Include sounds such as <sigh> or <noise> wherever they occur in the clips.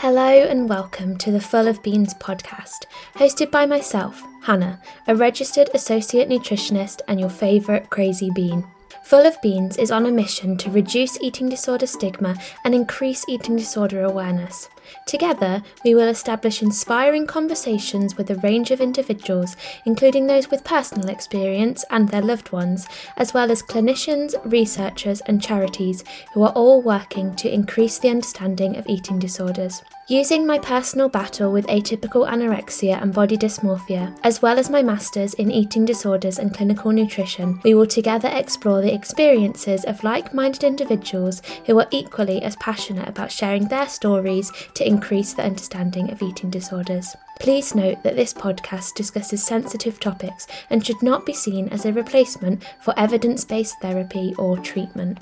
Hello and welcome to the Full of Beans podcast, hosted by myself, Hannah, a registered associate nutritionist and your favourite crazy bean. Full of Beans is on a mission to reduce eating disorder stigma and increase eating disorder awareness. Together, we will establish inspiring conversations with a range of individuals, including those with personal experience and their loved ones, as well as clinicians, researchers, and charities who are all working to increase the understanding of eating disorders. Using my personal battle with atypical anorexia and body dysmorphia, as well as my master's in eating disorders and clinical nutrition, we will together explore the experiences of like minded individuals who are equally as passionate about sharing their stories to increase the understanding of eating disorders. Please note that this podcast discusses sensitive topics and should not be seen as a replacement for evidence based therapy or treatment.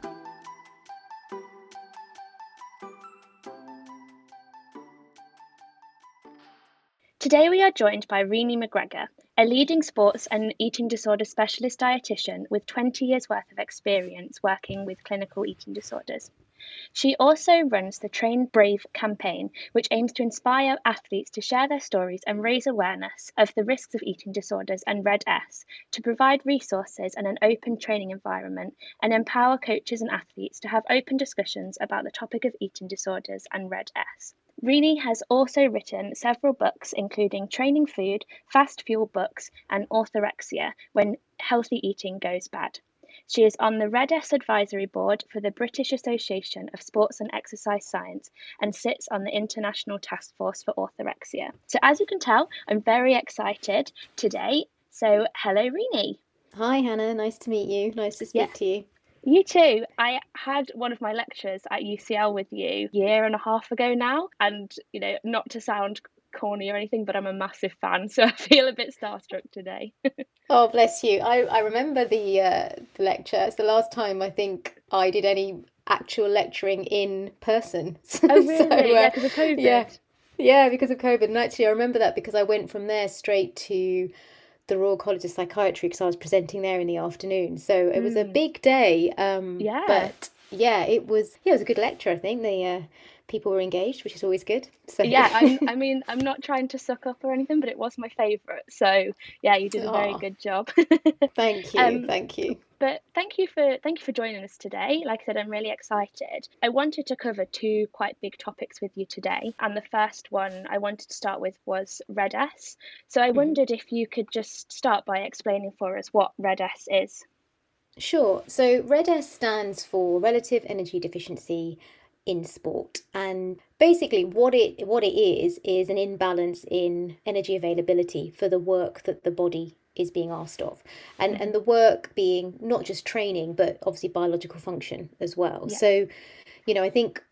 Today we are joined by Renee McGregor, a leading sports and eating disorder specialist dietitian with 20 years worth of experience working with clinical eating disorders. She also runs the Train Brave campaign, which aims to inspire athletes to share their stories and raise awareness of the risks of eating disorders and RED-S, to provide resources and an open training environment, and empower coaches and athletes to have open discussions about the topic of eating disorders and Red S. Renee has also written several books, including Training Food, Fast Fuel Books, and Orthorexia When Healthy Eating Goes Bad. She is on the RED-S Advisory Board for the British Association of Sports and Exercise Science and sits on the International Task Force for Orthorexia. So, as you can tell, I'm very excited today. So, hello, Renee. Hi, Hannah. Nice to meet you. Nice to speak yeah. to you. You too. I had one of my lectures at UCL with you a year and a half ago now, and you know, not to sound corny or anything, but I'm a massive fan, <laughs> so I feel a bit starstruck today. <laughs> oh, bless you. I, I remember the uh, the lecture. It's the last time I think I did any actual lecturing in person. <laughs> oh, really? so, uh, yeah, because of COVID. Yeah. yeah, because of COVID. And actually, I remember that because I went from there straight to the Royal College of Psychiatry because I was presenting there in the afternoon. So it was a hmm. big day. Um, yeah. But yeah, it was yeah, it was a good lecture. I think the uh, people were engaged, which is always good. So yeah, <laughs> I, I mean, I'm not trying to suck up or anything, but it was my favourite. So yeah, you did a very good job. <laughs> thank you, um, thank you. But thank you for thank you for joining us today. Like I said, I'm really excited. I wanted to cover two quite big topics with you today, and the first one I wanted to start with was RED-S. So I mm. wondered if you could just start by explaining for us what RED-S is. Sure. So RED-S stands for Relative Energy Deficiency in sport and basically what it what it is is an imbalance in energy availability for the work that the body is being asked of and and the work being not just training but obviously biological function as well yeah. so you know i think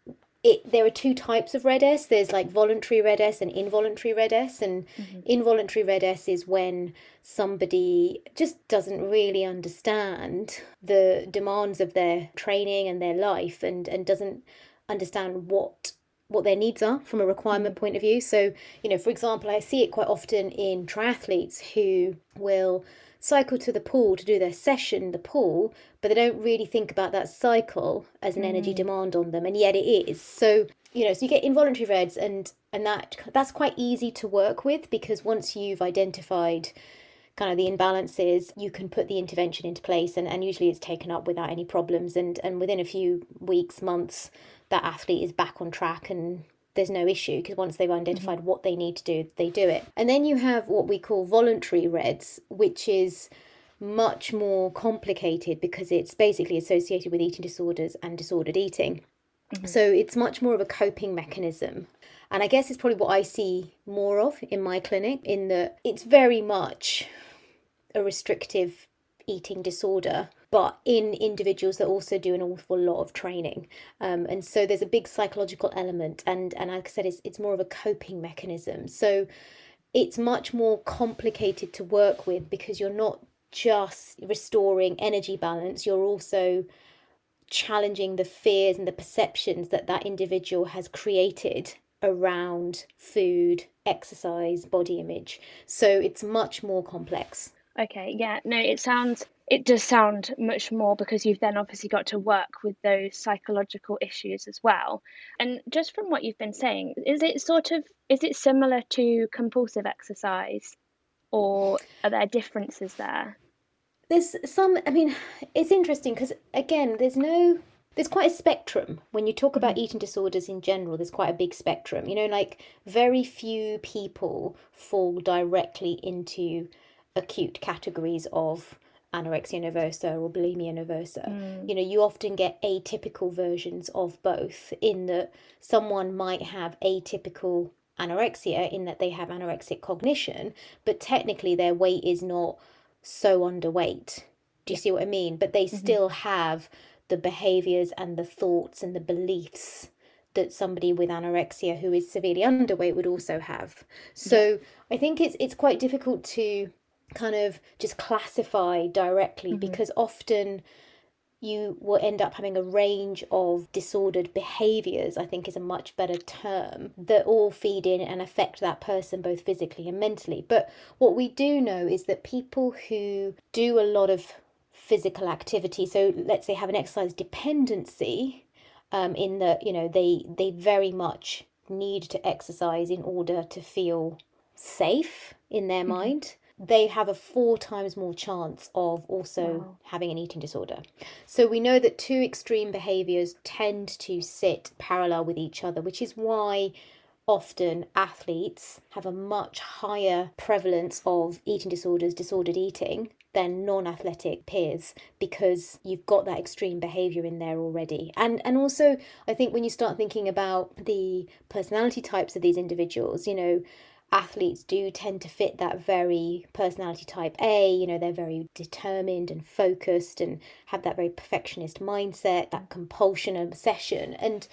it, there are two types of RED-S. There's like voluntary RED-S and involuntary RED-S. And mm-hmm. involuntary RED-S is when somebody just doesn't really understand the demands of their training and their life and, and doesn't understand what what their needs are from a requirement mm. point of view. So, you know, for example, I see it quite often in triathletes who will cycle to the pool to do their session the pool, but they don't really think about that cycle as an mm. energy demand on them, and yet it is. So, you know, so you get involuntary RED-S, and and that that's quite easy to work with because once you've identified kind of the imbalances, you can put the intervention into place and, and usually it's taken up without any problems and, and within a few weeks, months, that athlete is back on track and there's no issue because once they've identified mm-hmm. what they need to do, they do it. And then you have what we call voluntary RED-S, which is much more complicated because it's basically associated with eating disorders and disordered eating. Mm-hmm. So it's much more of a coping mechanism. And I guess it's probably what I see more of in my clinic, in that it's very much a restrictive eating disorder but in individuals that also do an awful lot of training. Um, and so there's a big psychological element and and like i said it's, it's more of a coping mechanism. So it's much more complicated to work with because you're not just restoring energy balance you're also challenging the fears and the perceptions that that individual has created around food exercise body image. So it's much more complex Okay, yeah, no, it sounds it does sound much more because you've then obviously got to work with those psychological issues as well. And just from what you've been saying, is it sort of is it similar to compulsive exercise or are there differences there? There's some I mean, it's interesting because again, there's no there's quite a spectrum when you talk about mm-hmm. eating disorders in general there's quite a big spectrum you know like very few people fall directly into acute categories of anorexia nervosa or bulimia nervosa. Mm. You know, you often get atypical versions of both, in that someone might have atypical anorexia in that they have anorexic cognition, but technically their weight is not so underweight. Do you see what I mean? But they mm-hmm. still have the behaviors and the thoughts and the beliefs that somebody with anorexia who is severely underweight would also have. So yeah. I think it's it's quite difficult to kind of just classify directly mm-hmm. because often you will end up having a range of disordered behaviors, I think is a much better term, that all feed in and affect that person both physically and mentally. But what we do know is that people who do a lot of physical activity, so let's say have an exercise dependency, um, in that, you know, they they very much need to exercise in order to feel safe in their mm-hmm. mind they have a four times more chance of also wow. having an eating disorder. So we know that two extreme behaviors tend to sit parallel with each other, which is why often athletes have a much higher prevalence of eating disorders, disordered eating than non-athletic peers because you've got that extreme behavior in there already and and also i think when you start thinking about the personality types of these individuals you know athletes do tend to fit that very personality type A. You know, they're very determined and focused and have that very perfectionist mindset, that compulsion and obsession. And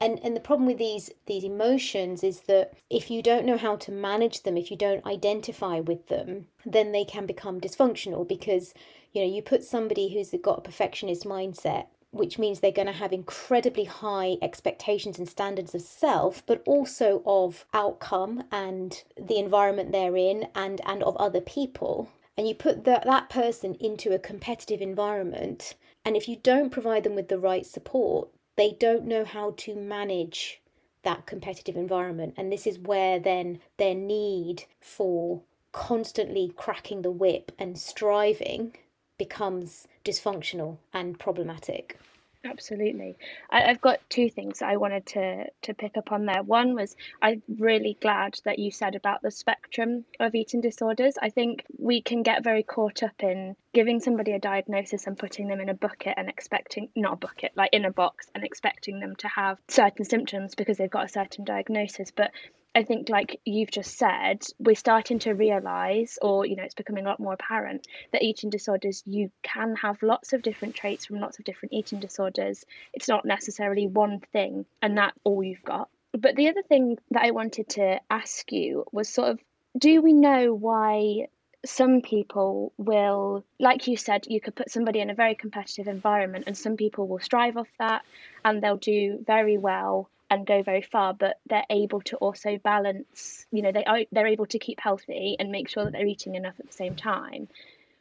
and and the problem with these these emotions is that if you don't know how to manage them, if you don't identify with them, then they can become dysfunctional because you know, you put somebody who's got a perfectionist mindset which means they're going to have incredibly high expectations and standards of self, but also of outcome and the environment they're in and, and of other people. And you put the, that person into a competitive environment, and if you don't provide them with the right support, they don't know how to manage that competitive environment. And this is where then their need for constantly cracking the whip and striving becomes dysfunctional and problematic. Absolutely. I, have got two things I wanted to, to pick up on there. One was I'm really glad that you said about the spectrum of eating disorders. I think we can get very caught up in giving somebody a diagnosis and putting them in a bucket and expecting, not a bucket, like in a box and expecting them to have certain symptoms because they've got a certain diagnosis. But I think, like you've just said, we're starting to realize, or you know, it's becoming a lot more apparent that eating disorders, you can have lots of different traits from lots of different eating disorders. It's not necessarily one thing, and that's all you've got. But the other thing that I wanted to ask you was sort of do we know why some people will, like you said, you could put somebody in a very competitive environment, and some people will strive off that and they'll do very well and go very far, but they're able to also balance. You know, they are they're able to keep healthy and make sure that they're eating enough at the same time.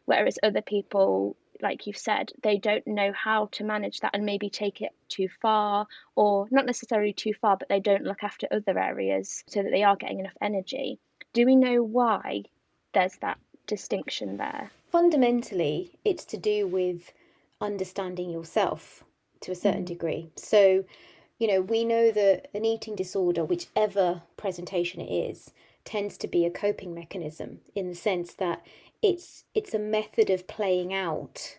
Whereas other people, like you've said, they don't know how to manage that and maybe take it too far, or not necessarily too far, but they don't look after other areas so that they are getting enough energy. Do we know why there's that distinction there? Fundamentally, it's to do with understanding yourself to a certain mm. degree. So you know, we know that an eating disorder, whichever presentation it is, tends to be a coping mechanism in the sense that it's it's a method of playing out.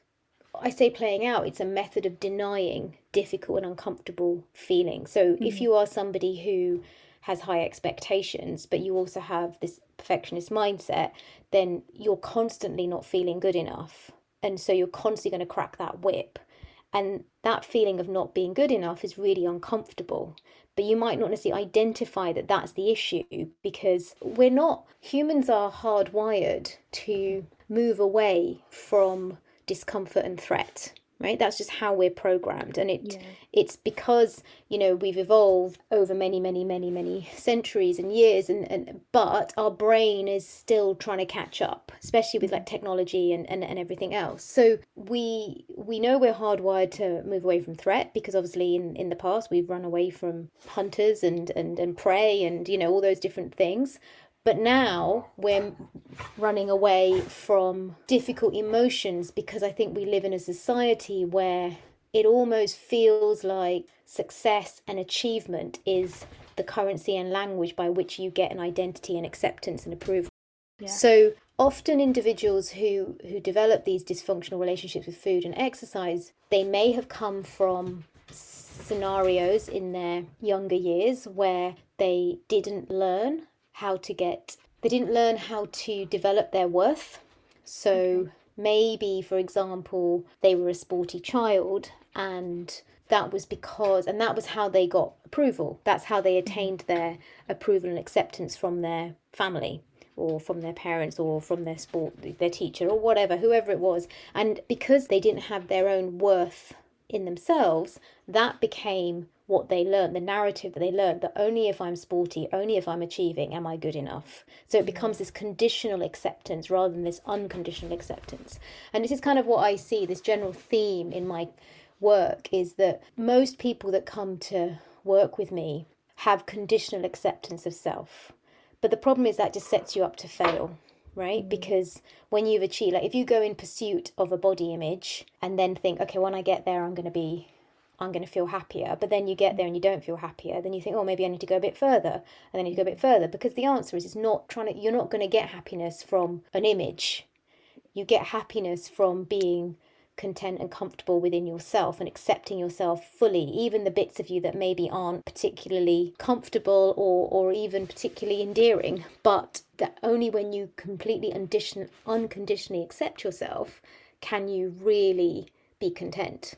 I say playing out, it's a method of denying difficult and uncomfortable feelings. So mm-hmm. if you are somebody who has high expectations, but you also have this perfectionist mindset, then you're constantly not feeling good enough. And so you're constantly going to crack that whip. And that feeling of not being good enough is really uncomfortable. But you might not necessarily identify that that's the issue because we're not, humans are hardwired to move away from discomfort and threat, right? That's just how we're programmed. And it Yeah. it's because you know we've evolved over many many many many centuries and years and, and but our brain is still trying to catch up especially with like mm. technology and, and, and everything else. So we we know we're hardwired to move away from threat because obviously in, in the past we've run away from hunters and, and and prey and you know all those different things but now we're running away from difficult emotions because I think we live in a society where it almost feels like success and achievement is the currency and language by which you get an identity and acceptance and approval. Yeah. So often individuals who who develop these dysfunctional relationships with food and exercise, they may have come from scenarios in their younger years where they didn't learn how to get they didn't learn how to develop their worth. So maybe for example, they were a sporty child and that was because and that was how they got approval. That's how they mm-hmm. attained their approval and acceptance from their family or from their parents or from their sport their teacher or whatever whoever it was and because they didn't have their own worth in themselves that became what they learned the narrative that they learned that only if i'm sporty only if i'm achieving am i good enough. So it becomes this conditional acceptance rather than this unconditional acceptance. And this is kind of what i see this general theme in my work is that most people that come to work with me have conditional acceptance of self. But the problem is that just sets you up to fail, right? Mm-hmm. Because when you've achieved, like if you go in pursuit of a body image and then think, okay, when I get there, I'm going to be, I'm going to feel happier. But then you get there and you don't feel happier. Then you think, oh, maybe I need to go a bit further. And then you go a bit further because the answer is, it's not trying to, you're not going to get happiness from an image. You get happiness from being content and comfortable within yourself and accepting yourself fully, even the bits of you that maybe aren't particularly comfortable or, or even particularly endearing. But that only when you completely undition, unconditionally accept yourself can you really be content.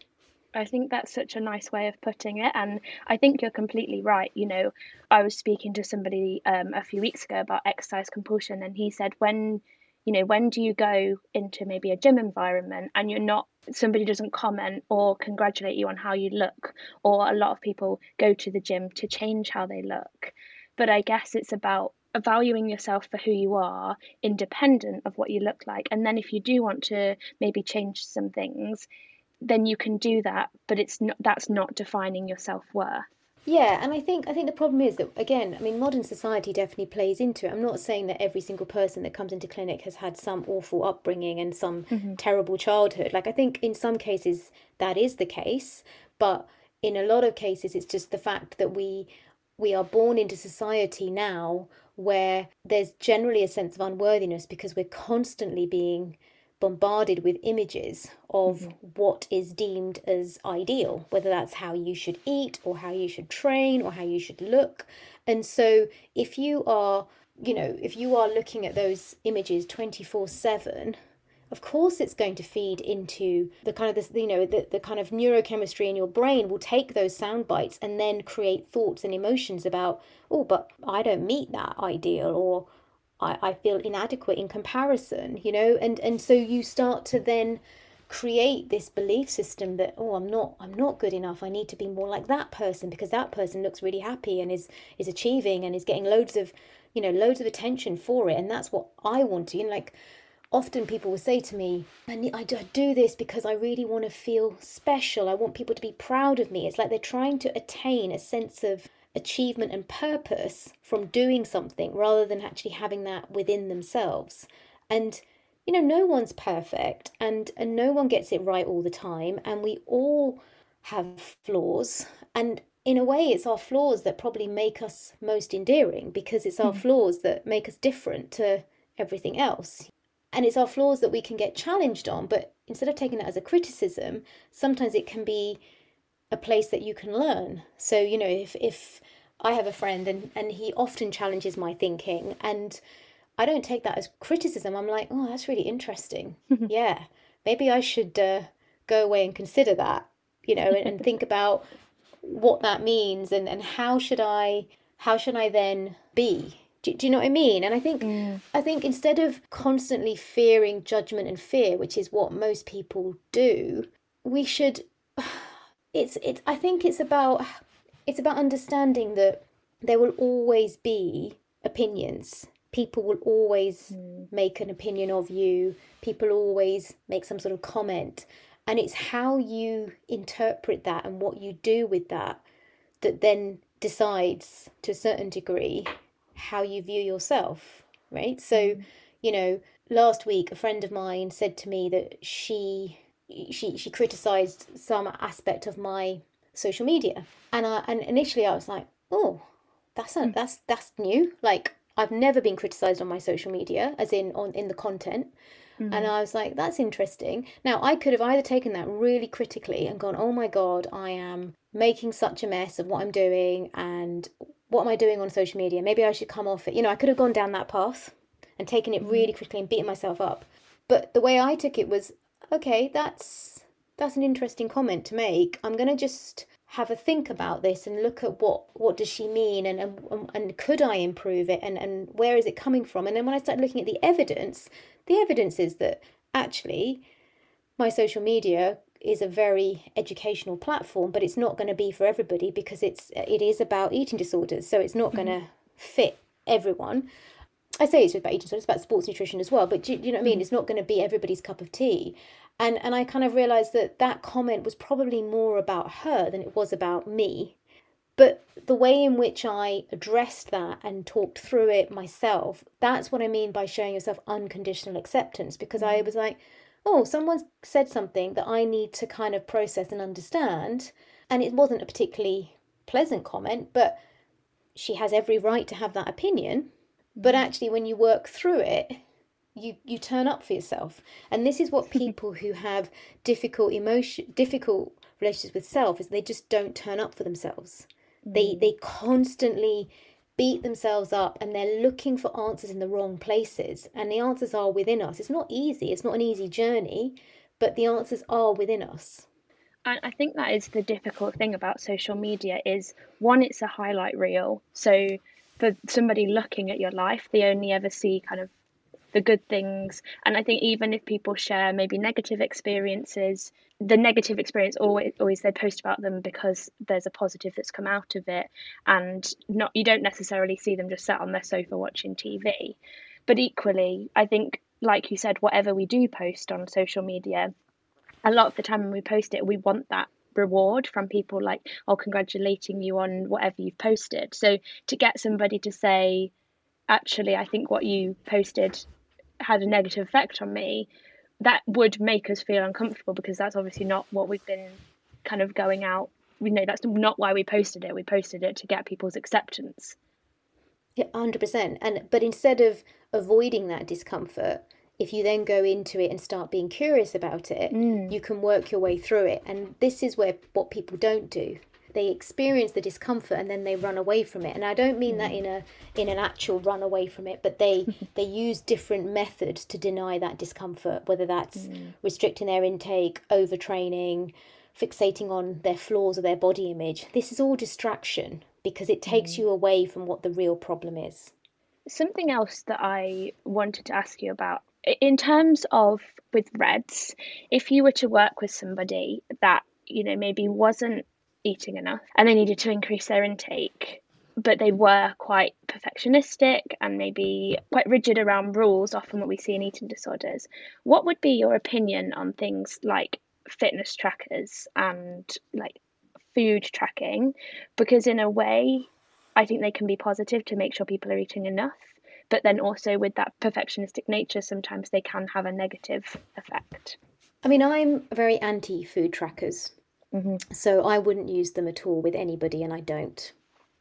I think that's such a nice way of putting it. And I think you're completely right. You know, I was speaking to somebody um, a few weeks ago about exercise compulsion, and he said, when, you know, when do you go into maybe a gym environment and you're not, somebody doesn't comment or congratulate you on how you look, or a lot of people go to the gym to change how they look. But I guess it's about valuing yourself for who you are, independent of what you look like. And then if you do want to maybe change some things, then you can do that, but it's not that's not defining your self worth. Yeah, and I think I think the problem is that again, I mean, modern society definitely plays into it. I'm not saying that every single person that comes into clinic has had some awful upbringing and some mm-hmm. terrible childhood. Like I think in some cases that is the case, but in a lot of cases it's just the fact that we we are born into society now where there's generally a sense of unworthiness because we're constantly being bombarded with images of mm-hmm. what is deemed as ideal, whether that's how you should eat or how you should train or how you should look. And so if you are, you know, if you are looking at those images 24 7, of course it's going to feed into the kind of this you know the, the kind of neurochemistry in your brain will take those sound bites and then create thoughts and emotions about oh but i don't meet that ideal or I, I feel inadequate in comparison, you know, and and so you start to then create this belief system that oh I'm not I'm not good enough. I need to be more like that person because that person looks really happy and is is achieving and is getting loads of you know loads of attention for it. And that's what I want to you know like often people will say to me I, I do this because I really want to feel special. I want people to be proud of me. It's like they're trying to attain a sense of achievement and purpose from doing something rather than actually having that within themselves. And you know, no one's perfect and and no one gets it right all the time and we all have flaws and in a way it's our flaws that probably make us most endearing because it's our hmm. flaws that make us different to everything else. And it's our flaws that we can get challenged on, but instead of taking that as a criticism, sometimes it can be a place that you can learn. So, you know, if if I have a friend and and he often challenges my thinking and I don't take that as criticism. I'm like, "Oh, that's really interesting." <laughs> yeah. Maybe I should uh, go away and consider that, you know, and, and think <laughs> about what that means and and how should I how should I then be? Do, do you know what I mean? And I think I think instead of constantly fearing judgment and fear, which is what most people do, we should it's it's I think it's about it's about understanding that there will always be opinions. People will always mm. make an opinion of you. People always make some sort of comment. And it's how you interpret that and what you do with that that then decides to a certain degree how you view yourself, right? So, mm. you know, last week a friend of mine said to me that she she she criticized some aspect of my social media. And I and initially I was like oh that's a, mm. that's that's new. Like I've never been criticized on my social media as in on in the content. Mm. and I was like that's interesting. Now I could have either taken that really critically and gone oh my god I am making such a mess of what I'm doing and what am I doing on social media? Maybe I should come off it. You know I could have gone down that path and taken it really mm. quickly and beaten myself up. But the way I took it was okay, that's that's an interesting comment to make. I'm going to just have a think about this and look at what what does she mean and and, and could I improve it and and where is it coming from? And then when I started looking at the evidence, the evidence is that actually my social media is a very educational platform, but it's not going to be for everybody because it's it is about eating disorders, so it's not mm-hmm. going to fit everyone. I say it's about eating disorders, it's about sports nutrition as well, but you know what I mean? Mm. It's not going to be everybody's cup of tea and and I kind of realized that that comment was probably more about her than it was about me but the way in which I addressed that and talked through it myself, that's what I mean by showing yourself unconditional acceptance. Because I mm. was like, oh, someone's said something that I need to kind of process and understand. And it wasn't a particularly pleasant comment, but she has every right to have that opinion. But mm. actually, when you work through it, you you turn up for yourself. And this is what <laughs> people who have difficult emotion difficult relationships with self is they just don't turn up for themselves. Mm. they they constantly beat themselves up and they're looking for answers in the wrong places. And the answers are within us. It's not easy. It's not an easy journey but the answers are within us. And I think that is the difficult thing about social media is one it's a highlight reel. So for somebody looking at your life they only ever see kind of the good things. And I think even if people share maybe negative experiences, the negative experience always always they post about them because there's a positive that's come out of it and not you don't necessarily see them just sat on their sofa watching TV. But equally, I think like you said, whatever we do post on social media, a lot of the time when we post it, we want that reward from people like, oh, congratulating you on whatever you've posted. So to get somebody to say, actually, I think what you posted had a negative effect on me, that would make us feel uncomfortable because that's obviously not what we've been kind of going out. We know that's not why we posted it. We posted it to get people's acceptance. Yeah, hundred percent. And but instead of avoiding that discomfort, if you then go into it and start being curious about it, mm. you can work your way through it. And this is where what people don't do they experience the discomfort and then they run away from it and i don't mean mm. that in a in an actual run away from it but they <laughs> they use different methods to deny that discomfort whether that's mm. restricting their intake overtraining fixating on their flaws or their body image this is all distraction because it takes mm. you away from what the real problem is something else that i wanted to ask you about in terms of with RED-S if you were to work with somebody that you know maybe wasn't eating enough and they needed to increase their intake but they were quite perfectionistic and maybe quite rigid around rules, often what we see in eating disorders. What would be your opinion on things like fitness trackers and like food tracking? Because, in a way, I think they can be positive to make sure people are eating enough. But then also, with that perfectionistic nature, sometimes they can have a negative effect. I mean, I'm very anti food trackers. Mm-hmm. So I wouldn't use them at all with anybody, and I don't.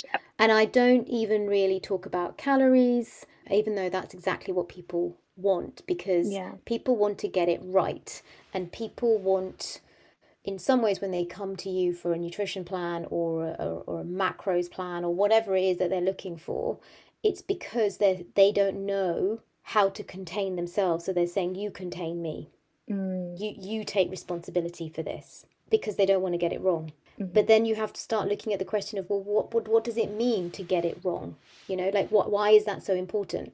Yep. And I don't even really talk about calories, even though that's exactly what people want, because yeah. people want to get it right. And people want, in some ways, when they come to you for a nutrition plan or a, or a macros plan or whatever it is that they're looking for, it's because they they don't know how to contain themselves. So they're saying, "You contain me. Mm. You you take responsibility for this." Because they don't want to get it wrong. Mm-hmm. But then you have to start looking at the question of well, what, what what does it mean to get it wrong? You know, like what why is that so important?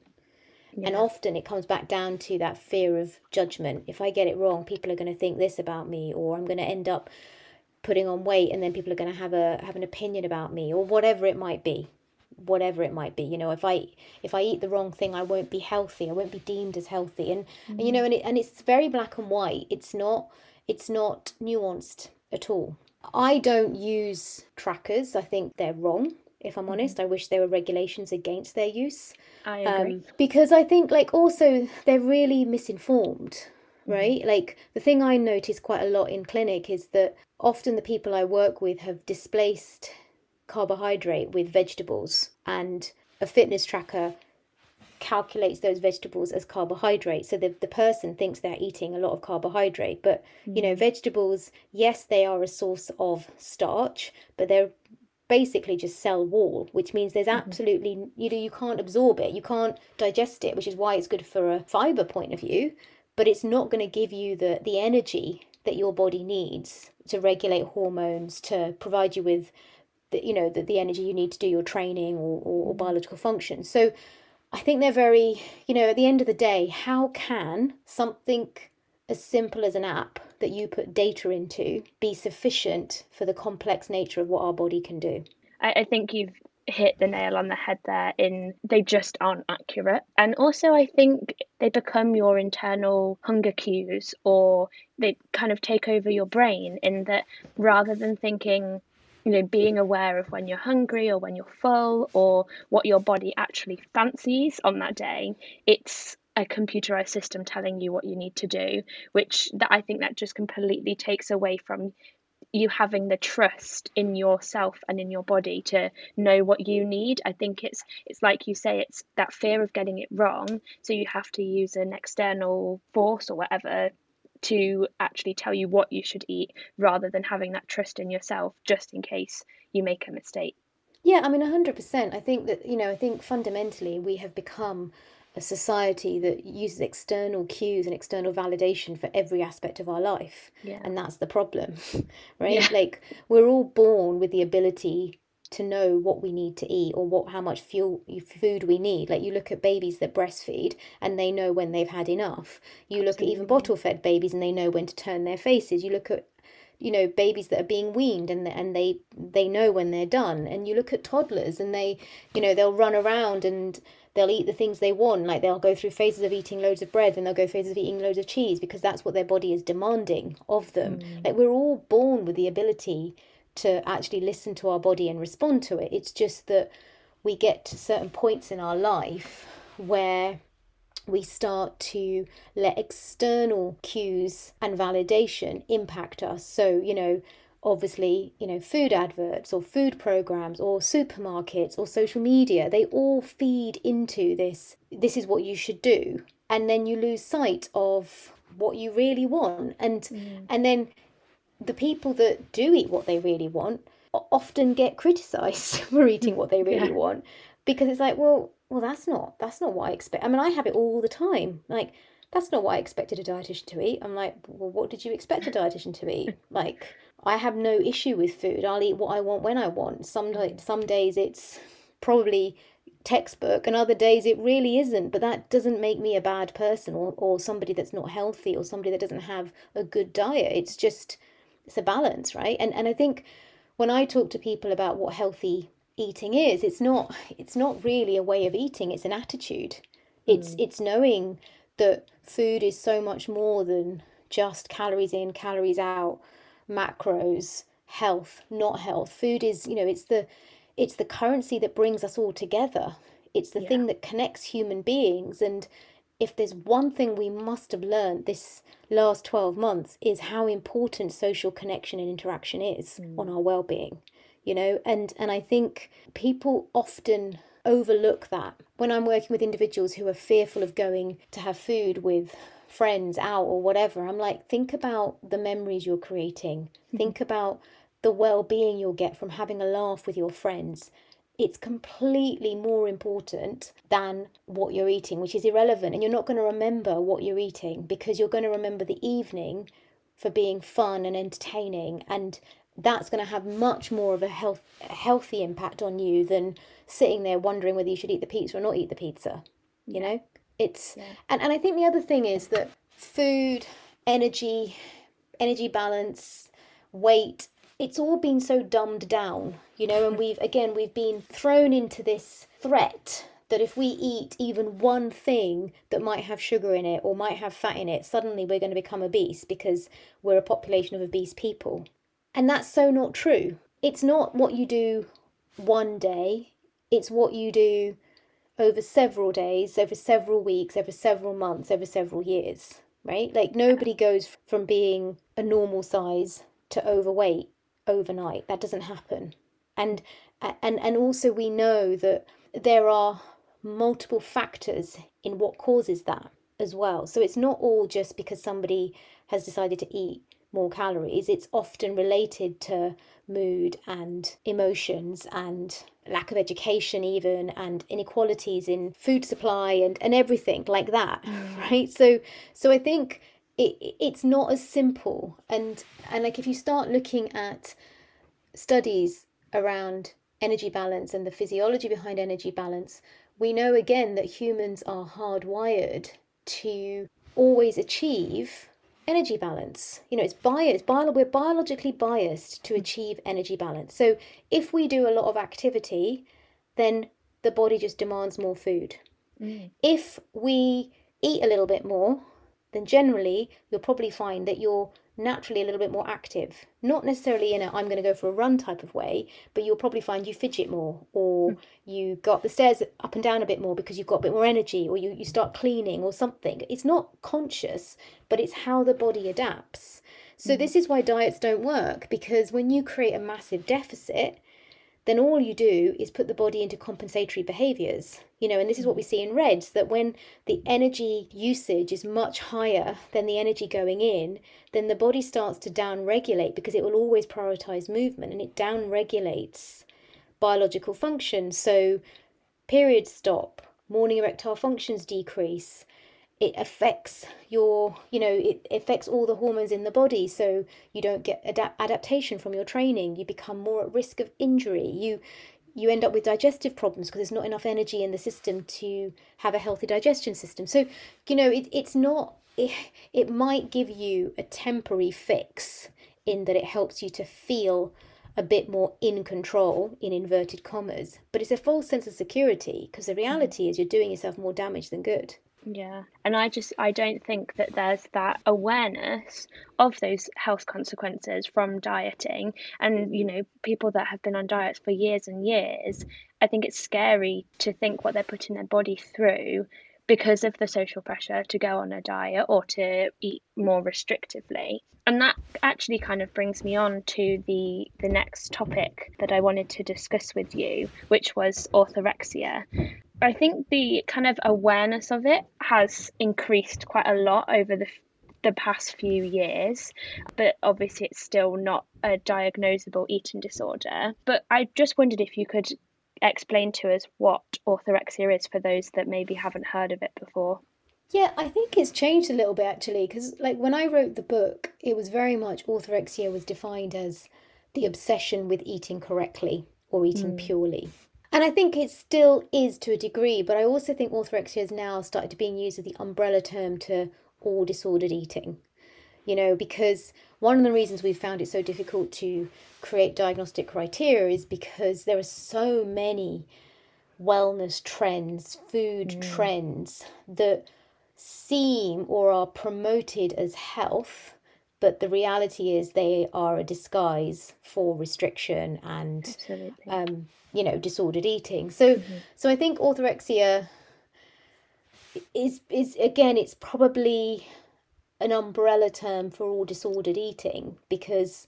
Yeah. And often it comes back down to that fear of judgment. If I get it wrong, people are going to think this about me, or I'm going to end up putting on weight and then people are going to have a have an opinion about me or whatever it might be whatever it might be you know if i if i eat the wrong thing i won't be healthy i won't be deemed as healthy and, mm-hmm. and you know and, it, and it's very black and white it's not it's not nuanced at all i don't use trackers i think they're wrong if i'm honest mm-hmm. i wish there were regulations against their use i agree um, because i think like also they're really misinformed mm-hmm. right? Like the thing I notice quite a lot in clinic is that often the people I work with have displaced carbohydrate with vegetables, and a fitness tracker calculates those vegetables as carbohydrate. So the, the person thinks they're eating a lot of carbohydrate. But, you know, mm. vegetables, yes, they are a source of starch, but they're basically just cell wall, which means there's mm-hmm. absolutely, you know, you can't absorb it, you can't digest it, which is why it's good for a fiber point of view, but it's not going to give you the, the energy that your body needs to regulate hormones, to provide you with the, you know the, the energy you need to do your training or, or, or biological function so i think they're very you know at the end of the day how can something as simple as an app that you put data into be sufficient for the complex nature of what our body can do? I, I think you've hit the nail on the head there in they just aren't accurate. And also i think they become your internal hunger cues or they kind of take over your brain in that rather than thinking you know, being aware of when you're hungry or when you're full or what your body actually fancies on that day, it's a computerized system telling you what you need to do, which that I think that just completely takes away from you having the trust in yourself and in your body to know what you need. I think it's it's like you say it's that fear of getting it wrong. So you have to use an external force or whatever to actually tell you what you should eat rather than having that trust in yourself just in case you make a mistake. Yeah, I mean, 100%. I think that, you know, I think fundamentally we have become a society that uses external cues and external validation for every aspect of our life. Yeah. And that's the problem, <laughs> right? Yeah. Like, we're all born with the ability to know what we need to eat or what how much fuel food we need. Like you look at babies that breastfeed and they know when they've had enough. You look Absolutely. at even bottle fed babies and they know when to turn their faces. You look at you know babies that are being weaned and and they they know when they're done. And you look at toddlers and they you know they'll run around and they'll eat the things they want. Like they'll go through phases of eating loads of bread and they'll go phases of eating loads of cheese because that's what their body is demanding of them. Mm. like we're all born with the ability to actually listen to our body and respond to it. It's just that we get to certain points in our life where we start to let external cues and validation impact us. So, you know, obviously, you know, food adverts or food programs or supermarkets or social media, they all feed into this this is what you should do. And then you lose sight of what you really want. And mm. and then the people that do eat what they really want often get criticized <laughs> for eating what they really yeah. want because it's like well well that's not that's not what i expect. I mean i have it all the time. Like that's not what i expected a dietitian to eat. I'm like well what did you expect a dietitian to eat? <laughs> Like i have no issue with food. I'll eat what i want when i want. Some some days it's probably textbook and other days it really isn't but that doesn't make me a bad person or, or somebody that's not healthy or somebody that doesn't have a good diet. It's just it's a balance, right? And and I think when I talk to people about what healthy eating is, it's not it's not really a way of eating, it's an attitude. It's mm. it's knowing that food is so much more than just calories in, calories out, macros, health, not health. Food is, you know, it's the it's the currency that brings us all together. It's the yeah. thing that connects human beings and if there's one thing we must have learned this last 12 months is how important social connection and interaction is mm. on our well-being you know and and i think people often overlook that when i'm working with individuals who are fearful of going to have food with friends out or whatever i'm like think about the memories you're creating mm-hmm. think about the well-being you'll get from having a laugh with your friends it's completely more important than what you're eating, which is irrelevant. And you're not going to remember what you're eating because you're going to remember the evening for being fun and entertaining. And that's going to have much more of a health, a healthy impact on you than sitting there wondering whether you should eat the pizza or not eat the pizza. You know, It's yeah. and, and I think the other thing is that food, energy, energy balance, weight, it's all been so dumbed down, you know, and we've again we've been thrown into this threat that if we eat even one thing that might have sugar in it or might have fat in it, suddenly we're going to become obese because we're a population of obese people. And that's so not true. It's not what you do one day, it's what you do over several days, over several weeks, over several months, over several years, right? Like nobody goes from being a normal size to overweight overnight. That doesn't happen. And and and also we know that there are multiple factors in what causes that as well. So it's not all just because somebody has decided to eat more calories. It's often related to mood and emotions and lack of education even and inequalities in food supply and, and everything like that <laughs> right so so i think it, it's not as simple and and like if you start looking at studies around energy balance and the physiology behind energy balance we know again that humans are hardwired to always achieve energy balance. You know, it's biased. Bio, we're biologically biased to achieve energy balance. So if we do a lot of activity, then the body just demands more food. Mm. If we eat a little bit more, then generally you'll probably find that you're naturally a little bit more active. Not necessarily in a I'm going to go for a run type of way, but you'll probably find you fidget more or mm. you go up the stairs up and down a bit more because you've got a bit more energy or you, you start cleaning or something. It's not conscious, but it's how the body adapts. So, mm. this is why diets don't work because when you create a massive deficit, then all you do is put the body into compensatory behaviors. You know, and this is what we see in RED-S that when the energy usage is much higher than the energy going in, then the body starts to down regulate because it will always prioritize movement and it down regulates biological function. So, periods stop, morning erectile functions decrease, it affects your you know it affects all the hormones in the body. So you don't get adapt- adaptation from your training. You become more at risk of injury. You you end up with digestive problems because there's not enough energy in the system to have a healthy digestion system. So you know it, it's not it, it might give you a temporary fix in that it helps you to feel a bit more in control in inverted commas but it's a false sense of security because the mm-hmm. reality is you're doing yourself more damage than good yeah. And I just I don't think that there's that awareness of those health consequences from dieting and you know people that have been on diets for years and years I think it's scary to think what they're putting their body through because of the social pressure to go on a diet or to eat more restrictively. And that actually kind of brings me on to the the next topic that I wanted to discuss with you, which was orthorexia. I think the kind of awareness of it has increased quite a lot over the the past few years, but obviously it's still not a diagnosable eating disorder. But I just wondered if you could explain to us what orthorexia is for those that maybe haven't heard of it before. Yeah, I think it's changed a little bit actually because like when I wrote the book, it was very much orthorexia was defined as the obsession with eating correctly or eating mm. purely. And I think it still is to a degree, but I also think orthorexia has now started to being used as the umbrella term to all disordered eating. You know, because one of the reasons we've found it so difficult to create diagnostic criteria is because there are so many wellness trends, food mm. trends that seem or are promoted as health but the reality is they are a disguise for restriction and um, you know disordered eating. So mm-hmm. so i think orthorexia is is again it's probably an umbrella term for all disordered eating because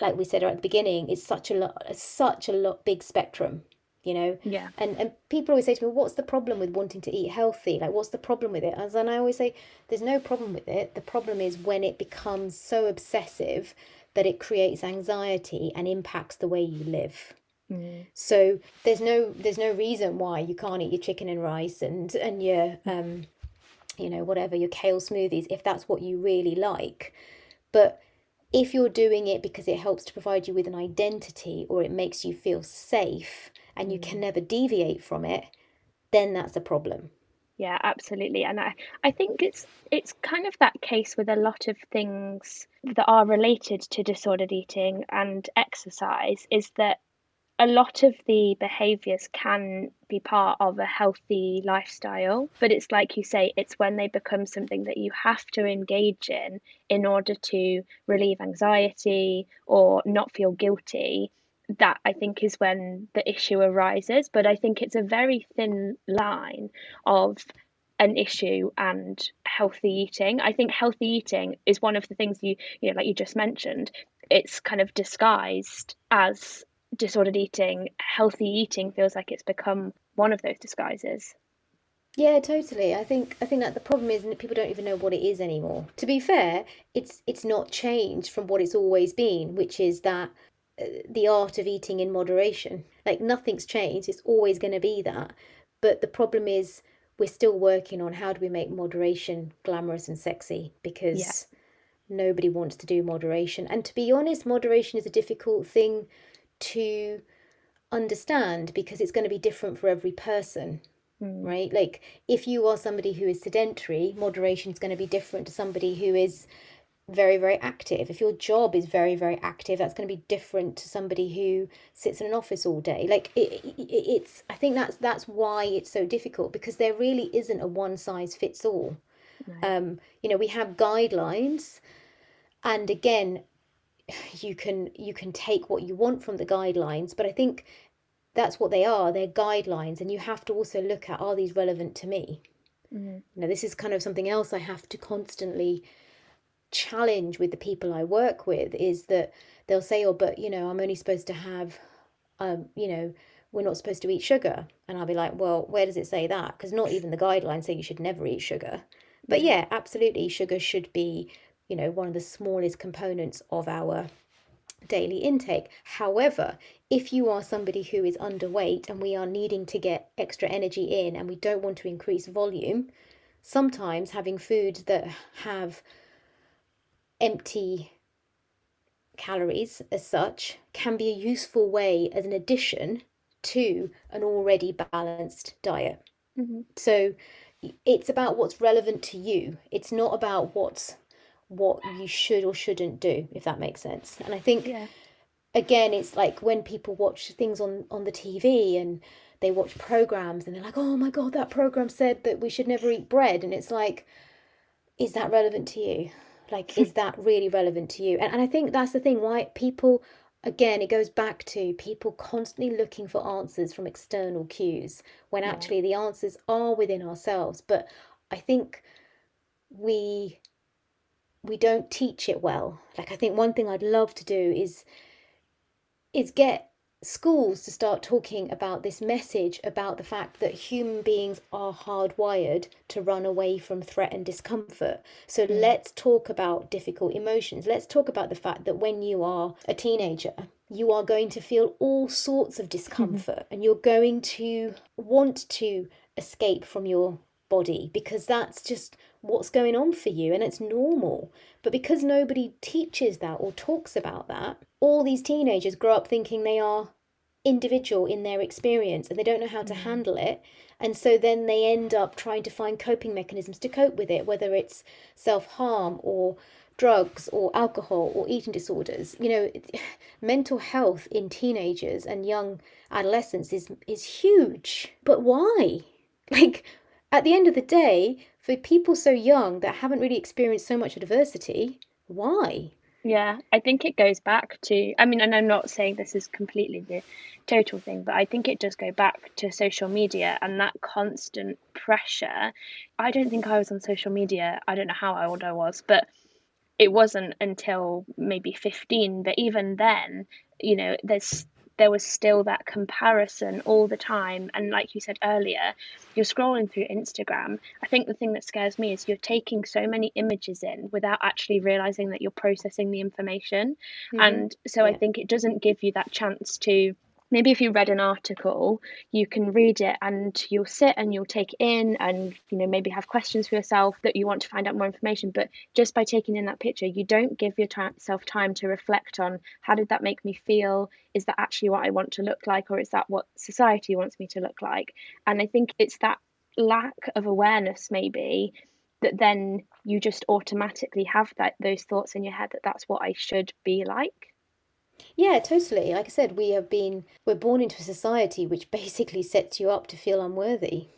like we said at the beginning it's such a lot such a lot big spectrum you know? Yeah. And and people always say to me what's the problem with wanting to eat healthy? Like what's the problem with it? And i always say there's no problem with it. The problem is when it becomes so obsessive that it creates anxiety and impacts the way you live mm. so there's no there's no reason why you can't eat your chicken and rice and and your um you know whatever your kale smoothies if that's what you really like but if you're doing it because it helps to provide you with an identity or it makes you feel safe and you can mm. never deviate from it, then that's a problem. Yeah, absolutely. And I, I think it's it's kind of that case with a lot of things that are related to disordered eating and exercise is that a lot of the behaviors can be part of a healthy lifestyle, but it's like you say, it's when they become something that you have to engage in in order to relieve anxiety or not feel guilty that I think is when the issue arises. But I think it's a very thin line of an issue and healthy eating. I think healthy eating is one of the things you, you know, like you just mentioned, it's kind of disguised as disordered eating. Healthy eating feels like it's become one of those disguises. Yeah, totally. I think I think that the problem is that people don't even know what it is anymore. To be fair, it's it's not changed from what it's always been, which is that uh, the art of eating in moderation. Like nothing's changed, it's always going to be that. But the problem is we're still working on how do we make moderation glamorous and sexy because yeah. nobody wants to do moderation. And to be honest, moderation is a difficult thing to understand because it's going to be different for every person. Mm. Right? Like, if you are somebody who is sedentary, moderation is going to be different to somebody who is very very active if your job is very very active that's going to be different to somebody who sits in an office all day like it, it, it's i think that's that's why it's so difficult because there really isn't a one size fits all um you know we have guidelines and again you can you can take what you want from the guidelines but i think that's what they are they're guidelines and you have to also look at are these relevant to me mm. you know this is kind of something else i have to constantly challenge with the people I work with is that they'll say, "Oh, but you know, I'm only supposed to have, um, you know, we're not supposed to eat sugar," and I'll be like, "Well, where does it say that? Because not even the guidelines say you should never eat sugar." But yeah, absolutely, sugar should be, you know, one of the smallest components of our daily intake. However, if you are somebody who is underweight and we are needing to get extra energy in and we don't want to increase volume, sometimes having foods that have empty calories as such can be a useful way as an addition to an already balanced diet. Mm-hmm. So it's about what's relevant to you. It's not about what's what you should or shouldn't do, if that makes sense. And I think yeah. again, it's like when people watch things on on the TV and they watch programs and they're like, "Oh my god, that program said that we should never eat bread," and it's like, is that relevant to you? like is <laughs> that really relevant to you and, and i think that's the thing why people again it goes back to people constantly looking for answers from external cues when yeah. actually the answers are within ourselves but i think we we don't teach it well like i think one thing i'd love to do is is get schools to start talking about this message about the fact that human beings are hardwired to run away from threat and discomfort. So mm. let's talk about difficult emotions. Let's talk about the fact that when you are a teenager, you are going to feel all sorts of discomfort mm-hmm. and you're going to want to escape from your body because that's just what's going on for you and it's normal. But because nobody teaches that or talks about that, all these teenagers grow up thinking they are individual in their experience and they don't know how to mm. handle it. And so then they end up trying to find coping mechanisms to cope with it, whether it's self harm or drugs or alcohol or eating disorders. You know, <sighs> mental health in teenagers and young adolescents is is huge. But why? <laughs> Like at the end of the day, for people so young that haven't really experienced so much adversity, why? Yeah, I think it goes back to, I mean, and I'm not saying this is completely the total thing, but I think it does go back to social media and that constant pressure. I don't think I was on social media, I don't know how old I was, but it wasn't until maybe 15. But even then, you know, there's there was still that comparison all the time. And like you said earlier, you're scrolling through Instagram. I think the thing that scares me is you're taking so many images in without actually realizing that you're processing the information. Mm-hmm. And so yeah. I think it doesn't give you that chance to maybe if you read an article you can read it and you'll sit and you'll take in and you know maybe have questions for yourself that you want to find out more information. But just by taking in that picture you don't give yourself time to reflect on how did that make me feel? Is that actually what i want to look like? Or is that what society wants me to look like? And i think it's that lack of awareness maybe that then you just automatically have that those thoughts in your head that that's what I should be like. Yeah, totally. Like I said, we have been we're born into a society which basically sets you up to feel unworthy.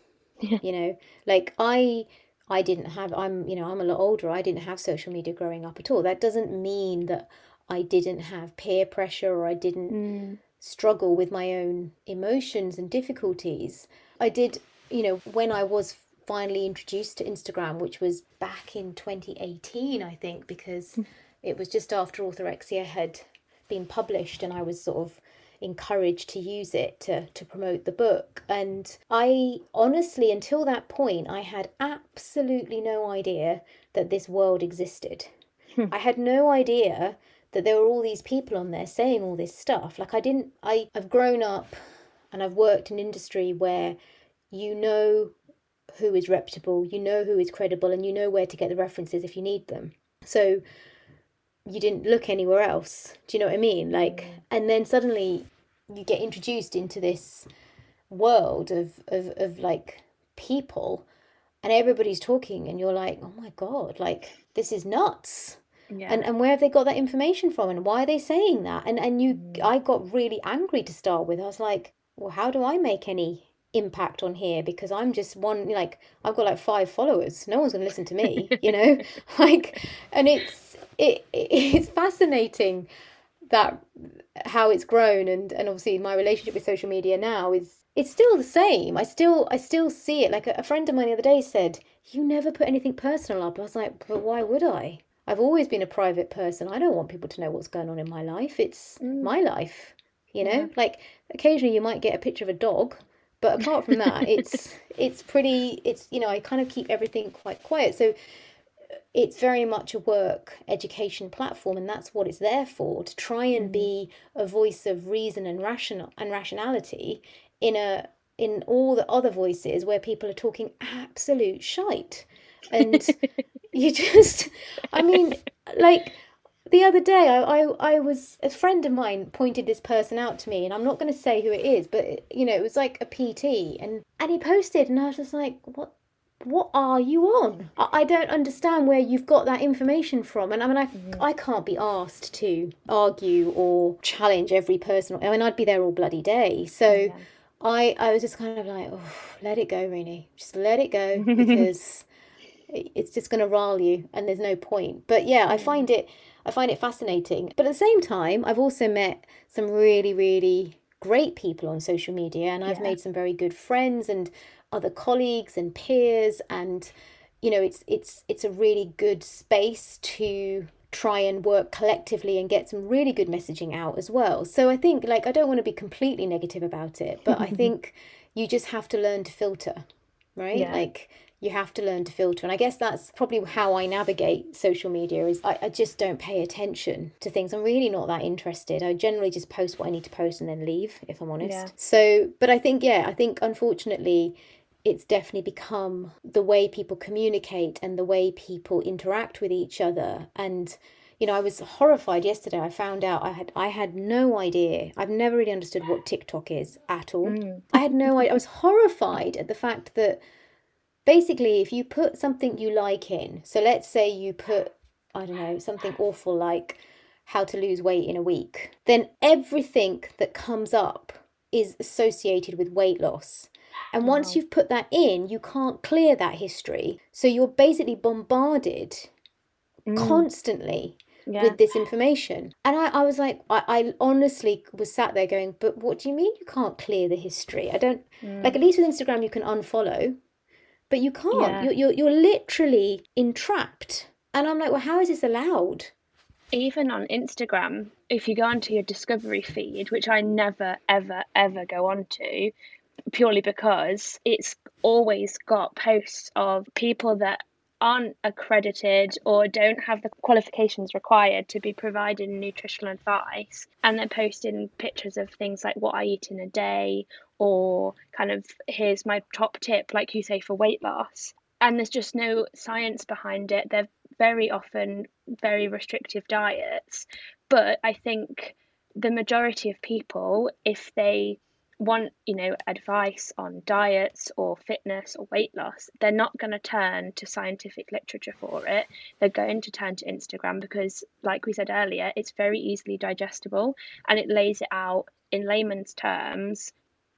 Yeah. You know, like I I didn't have I'm you know, I'm a lot older. I didn't have social media growing up at all. That doesn't mean that I didn't have peer pressure or I didn't Mm. struggle with my own emotions and difficulties. I did, you know, when I was finally introduced to Instagram, which was back in 2018, I think, because it was just after Orthorexia had been published and I was sort of encouraged to use it to, to promote the book. And I honestly, until that point, I had absolutely no idea that this world existed. Hmm. I had no idea that there were all these people on there saying all this stuff. Like I didn't I I've grown up and I've worked in industry where you know who is reputable, you know who is credible and you know where to get the references if you need them. So you didn't look anywhere else. Do you know what I mean? Like and then suddenly you get introduced into this world of of, of like people and everybody's talking and you're like, "Oh my god, like this is nuts." Yeah. and and where have they got that information from and why are they saying that and and you mm. i got really angry to start with i was like well how do i make any impact on here because i'm just one like i've got like five followers no one's going to listen to me you know <laughs> <laughs> like and it's it, it it's fascinating that how it's grown and and obviously my relationship with social media now is it's still the same i still i still see it like a, a friend of mine the other day said you never put anything personal up i was like but why would i I've always been a private person. I don't want people to know what's going on in my life. It's mm. my life, you know? Yeah. Like occasionally you might get a picture of a dog, but apart from that, it's <laughs> it's pretty it's you know, I kind of keep everything quite quiet. So it's very much a work education platform and that's what it's there for to try and mm-hmm. be a voice of reason and rational and rationality in a in all the other voices where people are talking absolute shite. And <laughs> you just i mean like the other day I, I i was a friend of mine pointed this person out to me and i'm not going to say who it is but you know it was like a pt and and he posted and i was just like what what are you on i, don't understand where you've got that information from and i mean I, I can't be asked to argue or challenge every person i mean i'd be there all bloody day so I, I was just kind of like, oh, let it go, Renee. Just let it go <laughs> because it's just going to rile you, and there's no point. But yeah, I find it, I find it fascinating. But at the same time, I've also met some really, really great people on social media, and I've Yeah. made some very good friends and other colleagues and peers, and you know, it's it's it's a really good space to try and work collectively and get some really good messaging out as well. So I think like I don't want to be completely negative about it, but I <laughs> think you just have to learn to filter, right? Yeah. Like you have to learn to filter. And I guess that's probably how I navigate social media is I, I just don't pay attention to things. I'm really not that interested. I generally just post what I need to post and then leave, if I'm honest. Yeah. So but I think yeah, I think unfortunately it's definitely become the way people communicate and the way people interact with each other. And you know i was horrified yesterday. I found out i had i had no idea. I've never really understood what tiktok is at all. Mm. I had no idea i was horrified at the fact that basically if you put something you like in so let's say you put i don't know something awful like how to lose weight in a week then everything that comes up is associated with weight loss and oh, once you've put that in, you can't clear that history. So you're basically bombarded mm. constantly Yeah. with this information. And I, I was like, I, I honestly was sat there going, but what do you mean you can't clear the history? I don't, mm. like, at least with Instagram, you can unfollow, but you can't. Yeah. You're, you're, you're literally entrapped. And I'm like, well, how is this allowed? even on Instagram, if you go onto your discovery feed, which I never, ever, ever go onto, purely because it's always got posts of people that aren't accredited or don't have the qualifications required to be providing nutritional advice and they're posting pictures of things like what I eat in a day or kind of here's my top tip like you say for weight loss. And there's just no science behind it. They're very often very restrictive diets. But I think the majority of people if they want you know advice on diets or fitness or weight loss they're not going to turn to scientific literature for it. They're going to turn to instagram because like we said earlier it's very easily digestible and it lays it out in layman's terms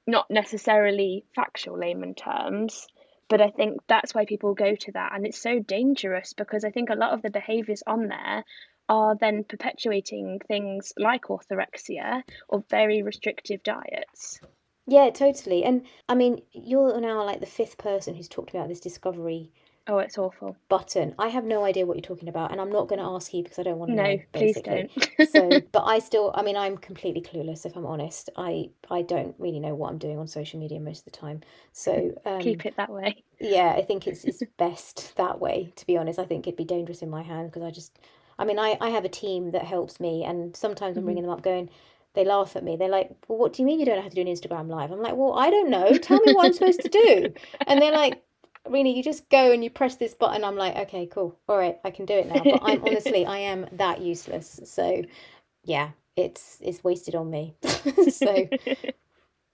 not necessarily factual layman terms. But i think that's why people go to that and it's so dangerous because i think a lot of the behaviors on there are then perpetuating things like orthorexia or very restrictive diets. Yeah, totally. And I mean, you're now like the fifth person who's talked about this discovery. Oh, it's awful. Button. I have no idea what you're talking about, and I'm not going to ask you because I don't want to no, know. No, please don't. so, <laughs> but I still, I mean, I'm completely clueless if I'm honest. I I don't really know what I'm doing on social media most of the time. So um, keep it that way. Yeah, I think it's it's best that way. To be honest, I think it'd be dangerous in my hand because I just I mean, I, I have a team that helps me, and sometimes I'm ringing mm-hmm. them up going, they laugh at me. They're like, well, what do you mean you don't have to do an Instagram live? I'm like, well, I don't know. <laughs> Tell me what I'm supposed to do. And they're like, really, you just go and you press this button. I'm like, okay, cool. All right, I can do it now. But I'm <laughs> honestly, I am that useless. So yeah, it's it's wasted on me. <laughs> so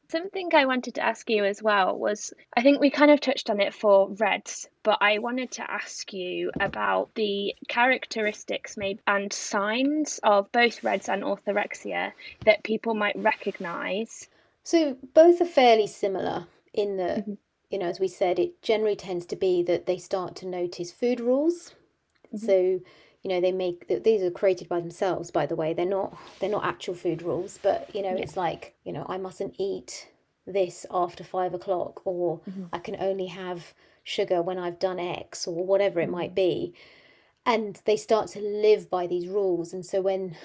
Something I wanted to ask you as well was I think we kind of touched on it for RED-S, but I wanted to ask you about the characteristics maybe and signs of both RED-S and orthorexia that people might recognize. So both are fairly similar in that, mm-hmm. you know, as we said, it generally tends to be that they start to notice food rules. Mm-hmm. So you know they make these are created by themselves by the way they're not they're not actual food rules but you know yeah. it's like you know i mustn't eat this after five o'clock or mm-hmm. i can only have sugar when i've done x or whatever it might mm-hmm. be and they start to live by these rules and so when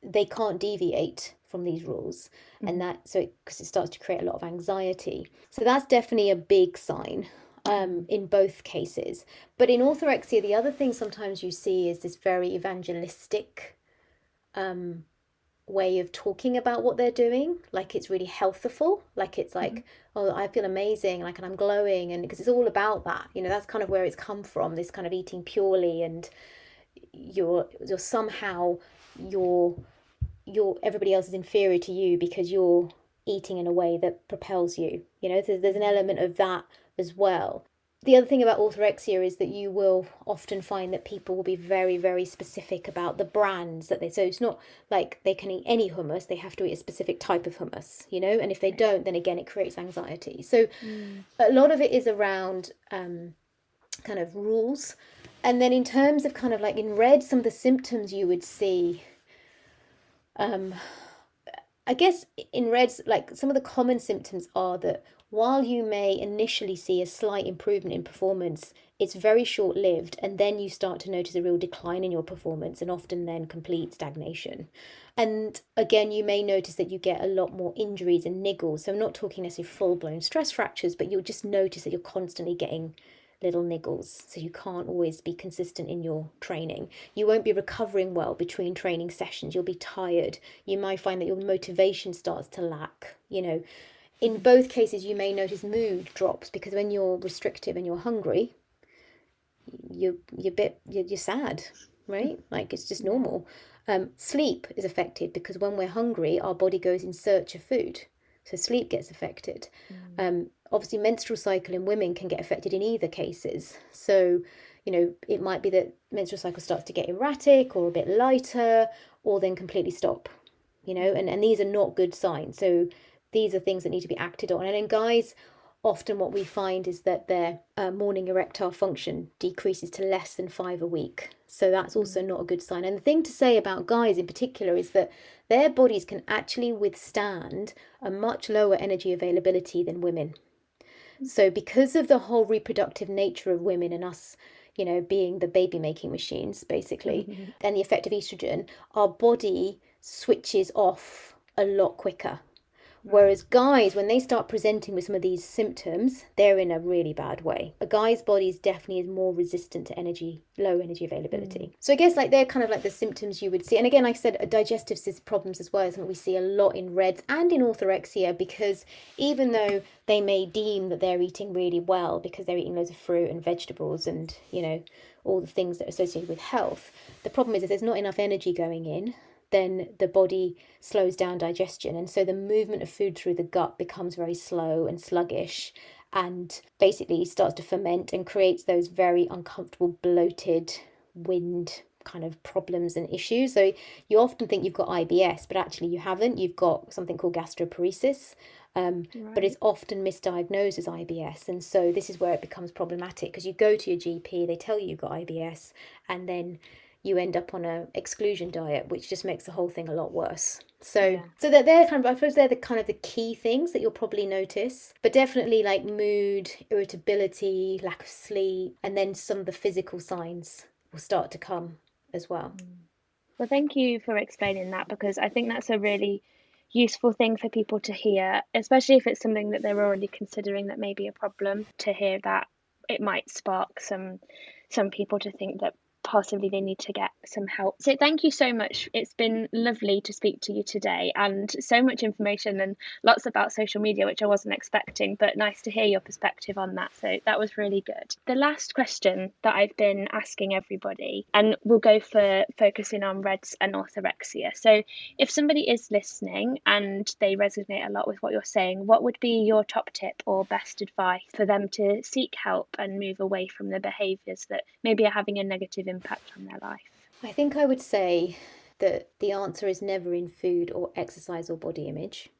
they can't deviate from these rules mm-hmm. and that so because it, it starts to create a lot of anxiety so that's definitely a big sign um, in both cases. But in orthorexia, the other thing sometimes you see is this very evangelistic um, way of talking about what they're doing. Like it's really healthful. Like it's like, mm-hmm. oh, I feel amazing. Like, and I'm glowing. And because it's all about that, you know, that's kind of where it's come from. This kind of eating purely, and you're you're somehow you're you're everybody else is inferior to you because you're eating in a way that propels you. You know, there's, there's an element of that as well. The other thing about orthorexia is that you will often find that people will be very, very specific about the brands that they. So it's not like they can eat any hummus; they have to eat a specific type of hummus, you know. And if they don't, then again, it creates anxiety. So mm. a lot of it is around um, kind of rules, and then in terms of kind of like in red, some of the symptoms you would see. Um, I guess in RED-S, like some of the common symptoms are that while you may initially see a slight improvement in performance, it's very short lived, and then you start to notice a real decline in your performance and often then complete stagnation. And again, you may notice that you get a lot more injuries and niggles. So, I'm not talking necessarily full blown stress fractures, but you'll just notice that you're constantly getting little niggles. So, you can't always be consistent in your training. You won't be recovering well between training sessions. You'll be tired. You might find that your motivation starts to lack, you know in both cases, you may notice mood drops because when you're restrictive and you're hungry, you're you're bit you're, you're sad, right? Like it's just normal. Um, sleep is affected because when we're hungry, our body goes in search of food, so sleep gets affected. Mm. Um, obviously, menstrual cycle in women can get affected in either cases. So, you know, it might be that menstrual cycle starts to get erratic or a bit lighter, or then completely stop. You know, and and these are not good signs. So these are things that need to be acted on. And in guys, often what we find is that their uh, morning erectile function decreases to less than five a week. So that's also not a good sign. And the thing to say about guys in particular is that their bodies can actually withstand a much lower energy availability than women. So, because of the whole reproductive nature of women and us, you know, being the baby making machines, basically, mm-hmm. and the effect of estrogen, our body switches off a lot quicker Whereas guys, when they start presenting with some of these symptoms, they're in a really bad way. A guy's body is definitely is more resistant to energy, low energy availability. Mm. So I guess like they're kind of like the symptoms you would see. And again, like I said, digestive problems as well is something we see a lot in RED-S and in orthorexia because even though they may deem that they're eating really well because they're eating loads of fruit and vegetables and, you know, all the things that are associated with health, the problem is if there's not enough energy going in, then the body slows down digestion. And so the movement of food through the gut becomes very slow and sluggish and basically starts to ferment and creates those very uncomfortable, bloated, wind kind of problems and issues. So you often think you've got IBS, but actually you haven't. You've got something called gastroparesis. Um, right. But it's often misdiagnosed as IBS. And so this is where it becomes problematic because you go to your GP, they tell you you've got IBS, and then you end up on a exclusion diet, which just makes the whole thing a lot worse. So, yeah. so that they're kind of, I suppose they're the kind of the key things that you'll probably notice, but definitely like mood, irritability, lack of sleep, and then some of the physical signs will start to come as well. Mm. Well, thank you for explaining that because I think that's a really useful thing for people to hear, especially if it's something that they're already considering that may be a problem. To hear that it might spark some some people to think that possibly they need to get some help. So thank you so much. It's been lovely to speak to you today and so much information and lots about social media, which I wasn't expecting, but nice to hear your perspective on that. So that was really good. The last question that I've been asking everybody, and we'll go for focusing on RED-S and orthorexia. So if somebody is listening and they resonate a lot with what you're saying, what would be your top tip or best advice for them to seek help and move away from the behaviours that maybe are having a negative impact? impact on their life? I think I would say that the answer is never in food or exercise or body image.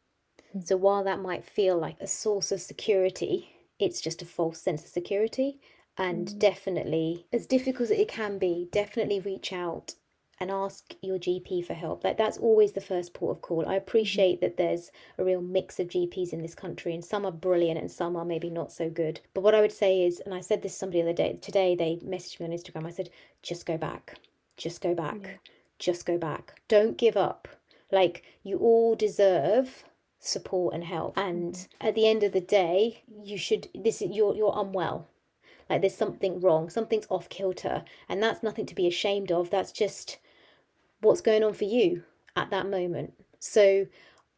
Mm. So while that might feel like a source of security, it's just a false sense of security. And mm. definitely, as difficult as it can be, definitely reach out and ask your GP for help. Like that's always the first port of call. I appreciate mm-hmm. that there's a real mix of GPs in this country and some are brilliant and some are maybe not so good. But what I would say is, and I said this to somebody the other day, today they messaged me on Instagram, I said, just go back. Just go back. Yeah. Just go back. Don't give up. Like you all deserve support and help. And mm-hmm. at the end of the day, you should this is you're you're unwell like there's something wrong something's off kilter and that's nothing to be ashamed of that's just what's going on for you at that moment. So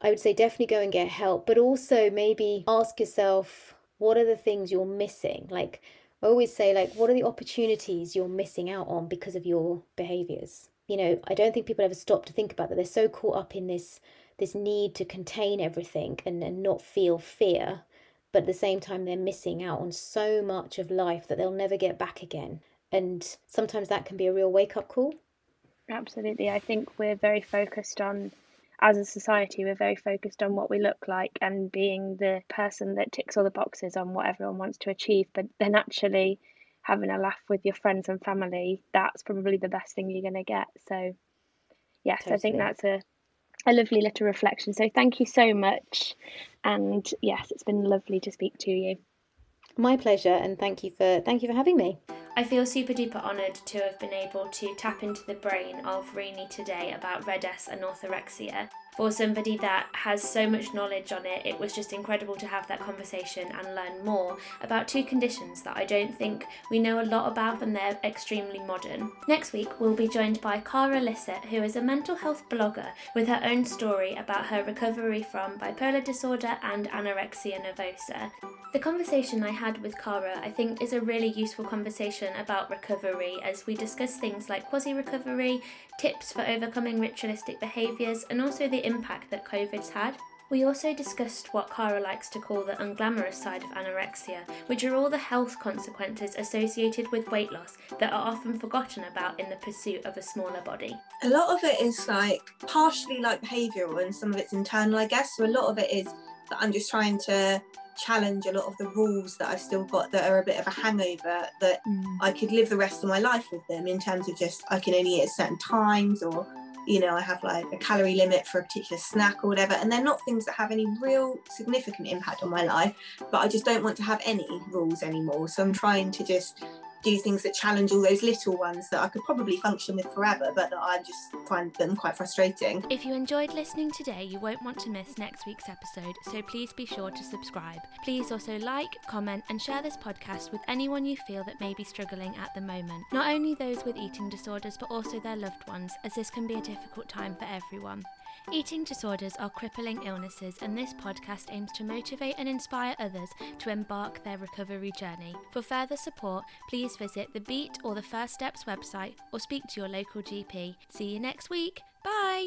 I would say definitely go and get help, but also maybe ask yourself what are the things you're missing? Like I always say, like, what are the opportunities you're missing out on because of your behaviors? You know, I don't think people ever stop to think about that. They're so caught up in this this need to contain everything and, and not feel fear. But at the same time, they're missing out on so much of life that they'll never get back again. And sometimes that can be a real wake up call. Absolutely. I think we're very focused on, as a society, we're very focused on what we look like and being the person that ticks all the boxes on what everyone wants to achieve. But then actually having a laugh with your friends and family, that's probably the best thing you're going to get. So, yes, totally. I think that's a, a lovely little reflection. So, thank you so much. And yes, it's been lovely to speak to you. My pleasure, and thank you for thank you for having me. I feel super duper honoured to have been able to tap into the brain of Renee today about RED-S and orthorexia. For somebody that has so much knowledge on it, it was just incredible to have that conversation and learn more about two conditions that I don't think we know a lot about and they're extremely modern. Next week, we'll be joined by Cara Lisette, who is a mental health blogger with her own story about her recovery from bipolar disorder and anorexia nervosa. The conversation I had with Cara, I think, is a really useful conversation about recovery as we discuss things like quasi recovery, tips for overcoming ritualistic behaviours, and also the impact that COVID's had. We also discussed what Cara likes to call the unglamorous side of anorexia, which are all the health consequences associated with weight loss that are often forgotten about in the pursuit of a smaller body. A lot of it is like partially like behavioural and some of it's internal, I guess. So a lot of it is that I'm just trying to challenge a lot of the rules that I've still got that are a bit of a hangover that mm. I could live the rest of my life with them in terms of just I can only eat at certain times or you know I have like a calorie limit for a particular snack or whatever and they're not things that have any real significant impact on my life but I just don't want to have any rules anymore. So I'm trying to just do things that challenge all those little ones that I could probably function with forever, but that I just find them quite frustrating. If you enjoyed listening today, you won't want to miss next week's episode, so please be sure to subscribe. Please also like, comment, and share this podcast with anyone you feel that may be struggling at the moment. Not only those with eating disorders, but also their loved ones, as this can be a difficult time for everyone. Eating disorders are crippling illnesses, and this podcast aims to motivate and inspire others to embark their recovery journey. For further support, please visit the Beat or the First Steps website or speak to your local GP. See you next week. Bye!